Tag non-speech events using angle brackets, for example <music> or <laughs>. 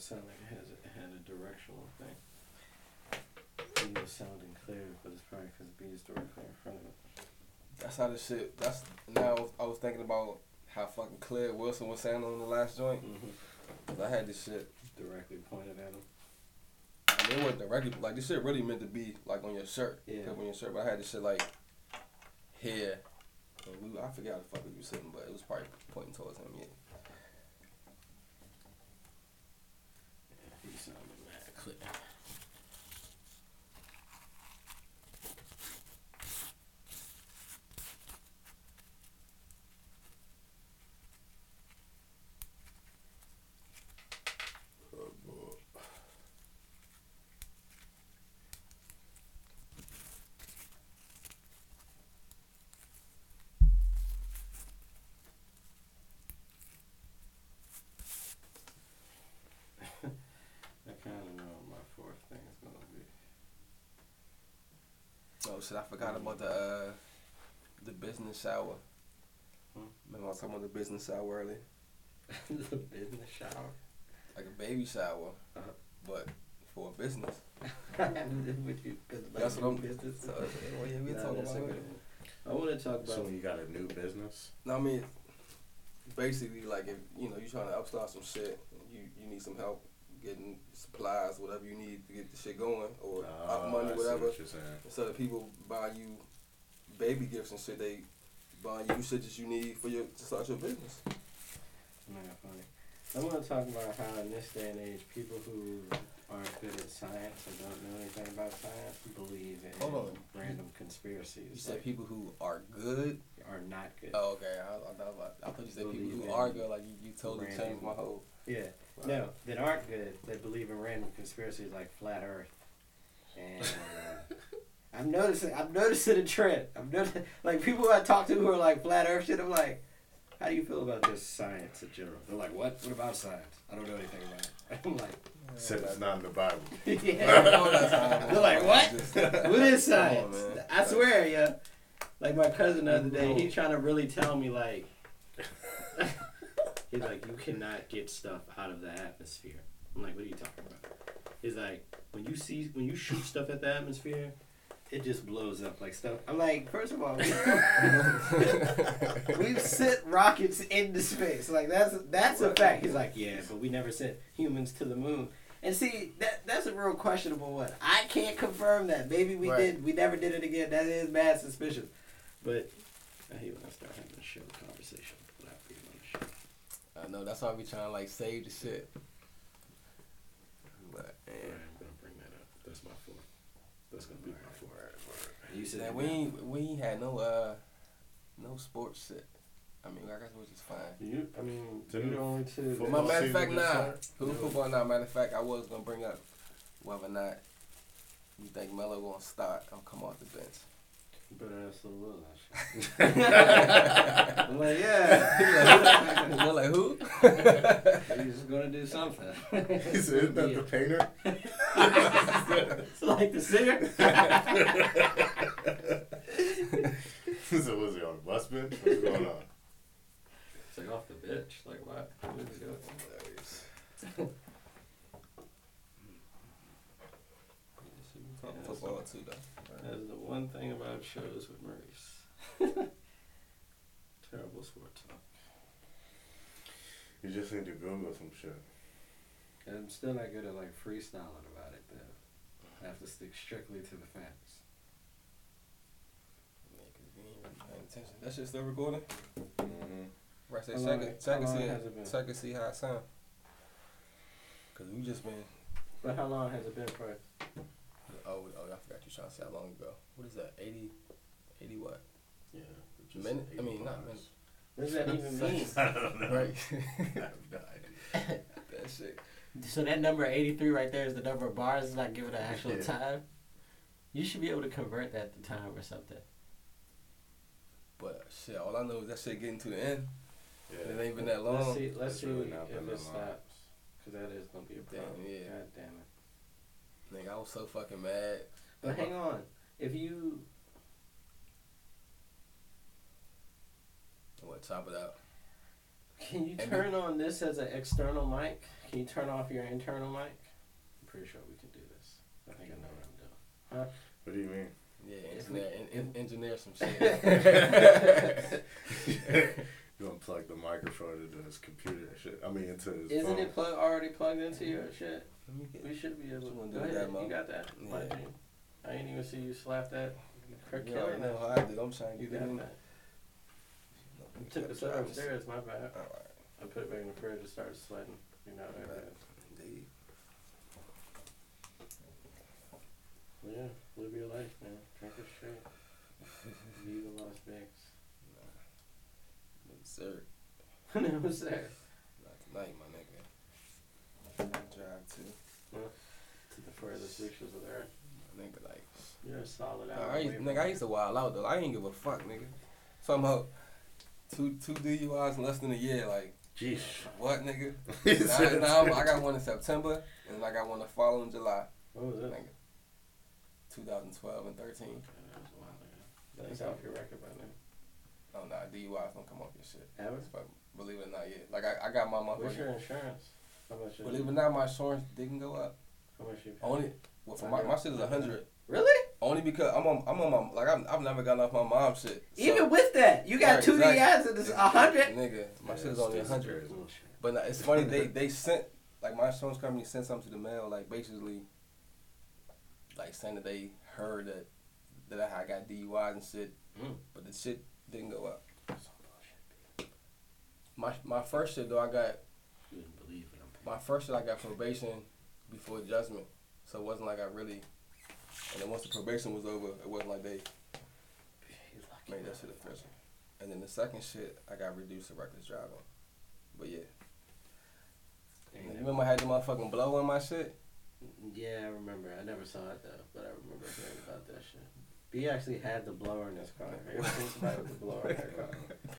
it sounded like it has it had a directional thing. B was sounding clear, but it's probably because B is directly in front of it. That's how this shit. That's now. I was, I was thinking about how fucking clear Wilson was sounding on the last joint. Mm-hmm. 'Cause I had this shit. Directly pointed at him. I mean, it wasn't directly like this shit really meant to be like on your shirt. Yeah. On your shirt, but I had this shit like here. And we, I forgot how the fuck we was sitting, but it was probably pointing towards him. Yeah, he sounded mad clear. I kind of know what my fourth thing is gonna be. Oh shit! I forgot about the uh, the business shower. Hmm? Remember I was talking about the business shower earlier, <laughs> the business shower. like a baby shower, Uh-huh. but for a business. You- <laughs> That's what I'm. <laughs> business. So, well, yeah, we Nah, talking about it. I want to talk So about. when you got a new business, No, I mean, basically, like if you know you're trying to upstart some shit, you you need some help getting supplies, whatever you need to get the shit going, or ah, up Oh, money, I whatever. what you're saying. Instead of people buy you baby gifts and shit, they buy you shit that you need for your to start your business. Man, funny. I want to talk about how in this day and age, people who aren't good at science or don't know anything about science believe in Hold on. random conspiracies. You said like, people who are good. are not good. Oh, okay. I, I, thought, I thought you said people who are good. Like you, you totally changed my whole. Yeah. No, that aren't good. That believe in random conspiracies like flat Earth. And uh, I'm noticing. I'm noticing a trend. I'm noticing <laughs> like people I talk to who are like flat Earth shit. I'm like, how do you feel about this science in general? They're like, what? What about science? I don't know anything about it. <laughs> I'm like, Said it's not in the Bible. <laughs> yeah. They're like, what? What is Come on, science? I swear, yeah. Like my cousin the other day, he trying to really tell me like, he's like, you cannot get stuff out of the atmosphere. I'm like, what are you talking about? He's like, when you see when you shoot stuff at the atmosphere, it just blows up like stuff. I'm like, first of all, we've <laughs> sent rockets into space. Like that's that's a fact. He's like, yeah, but we never sent humans to the moon. And see, that that's a real questionable one. I can't confirm that. Maybe we Right. did. We never did it again. That is mad suspicious. But I hate when I start having a show conversation without being on the show. I know that's why we trying to like save the shit. But Yeah, yeah. I'm gonna bring that up. That's my fourth. That's gonna be my fourth. You said Man, we ain't we ain't had no uh no sports shit. I mean, I guess which is fine. You, I mean, you're the only two. football Well, that- matter of fact, season nah. just? Who No. football now? Matter of fact, I was gonna bring up whether or not you think Melo gonna start or come off the bench. You better ask Lil Will that. I'm like, yeah. You're like who? He's gonna do something. He said, Isn't that the painter? It's <laughs> like the singer. <laughs> so was he on the bus bench? What's going on? It's like off the bitch. Like what? What is it? Football too though. That's the one thing about shows with Maurice. <laughs> Terrible sports talk. You just need to Google some shit. I'm still not good at like freestyling about it though. I have to stick strictly to the facts. That's just ain't really paying attention. That shit still recording? Mm-hmm. Right, say How long- second, how second, see, has it been? second, see how it sound. Cause we just been. But how long has it been for? Oh, oh, I forgot you trying to say how long ago. What is that? 80, 80 what? Yeah. Minute? I mean, not minute. What does that even <laughs> mean? I don't know. Right. <laughs> I have no idea. <laughs> that shit. So that number eighty three right there is the number of bars. It's not giving an actual Yeah. time. You should be able to convert that to time or something. But shit, all I know is that shit getting to the end. Yeah. It ain't been that Let's long. see. Let's It's see really if it that stops. Cause that is gonna be a Damn, problem. yeah. God damn it. Nigga, I was so fucking mad. But hang on. If you What, top it out. Can you And turn on this as an external mic? Can you turn off your internal mic? I'm pretty sure we can do this. I think I know what I'm doing. What do you mean? Yeah, engineer, we- en- en- engineer some <laughs> shit. <laughs> <laughs> you unplug the microphone into his computer and shit. I mean, into his Isn't phone. it plug already plugged into your shit? Let me get- We should be able wanna do Go that, You got that? Yeah. Mind you. I ain't even see you slap that. Crick You already killer. know how I do. I'm trying to You get it in. that. You took this upstairs. My bad. Alright, I put it back in the fridge and started sweating. You know that. Right. Right. indeed. Yeah, live your life, man. Drink your it straight. Viva Las Vegas. No, sir. <laughs> no, sir. Not tonight, my nigga. I drive too. To the furthest reaches of the earth. My nigga, like. You're a solid Nah, hour I used, nigga, I used to wild out though. I ain't give a fuck, nigga. Somehow, two two DUIs in less than a year. Like, Jeez. what, nigga? He now, now. I got one in September, and I got one the following July. What was it? Nigga. 2012 and 13. Okay, that was a while ago. That's off your record by now. DUIs don't come off your shit. Ever? Fuck, Believe it or not, yet. Like I, I got my What's your insurance? How much? Believe it or not, my insurance didn't go up. How much you pay? Only, well, for my, my shit is a hundred. Really? Only because I'm on, I'm on my, like I've, I've never gotten off my mom's shit. So- Even with that, you got Right, two exactly. DIs and it's a hundred. Nigga, my shit is only a hundred. But nah, it's funny they they sent like my insurance company sent something to the mail like basically like saying that they heard that that I got DUIs and shit, Mm. but the shit didn't go up. My my first shit though I got You wouldn't believe it. My first shit I got probation before judgment, so it wasn't like I really. And then once the probation was over, it wasn't like they made that shit official. And then the second shit I got reduced to reckless driving. But yeah, you remember I had the motherfucking blow on my shit? Mm, yeah, I remember. I never saw it though, but I remember hearing about that shit. B actually had the blower in his car. I seen somebody with the blower in their car?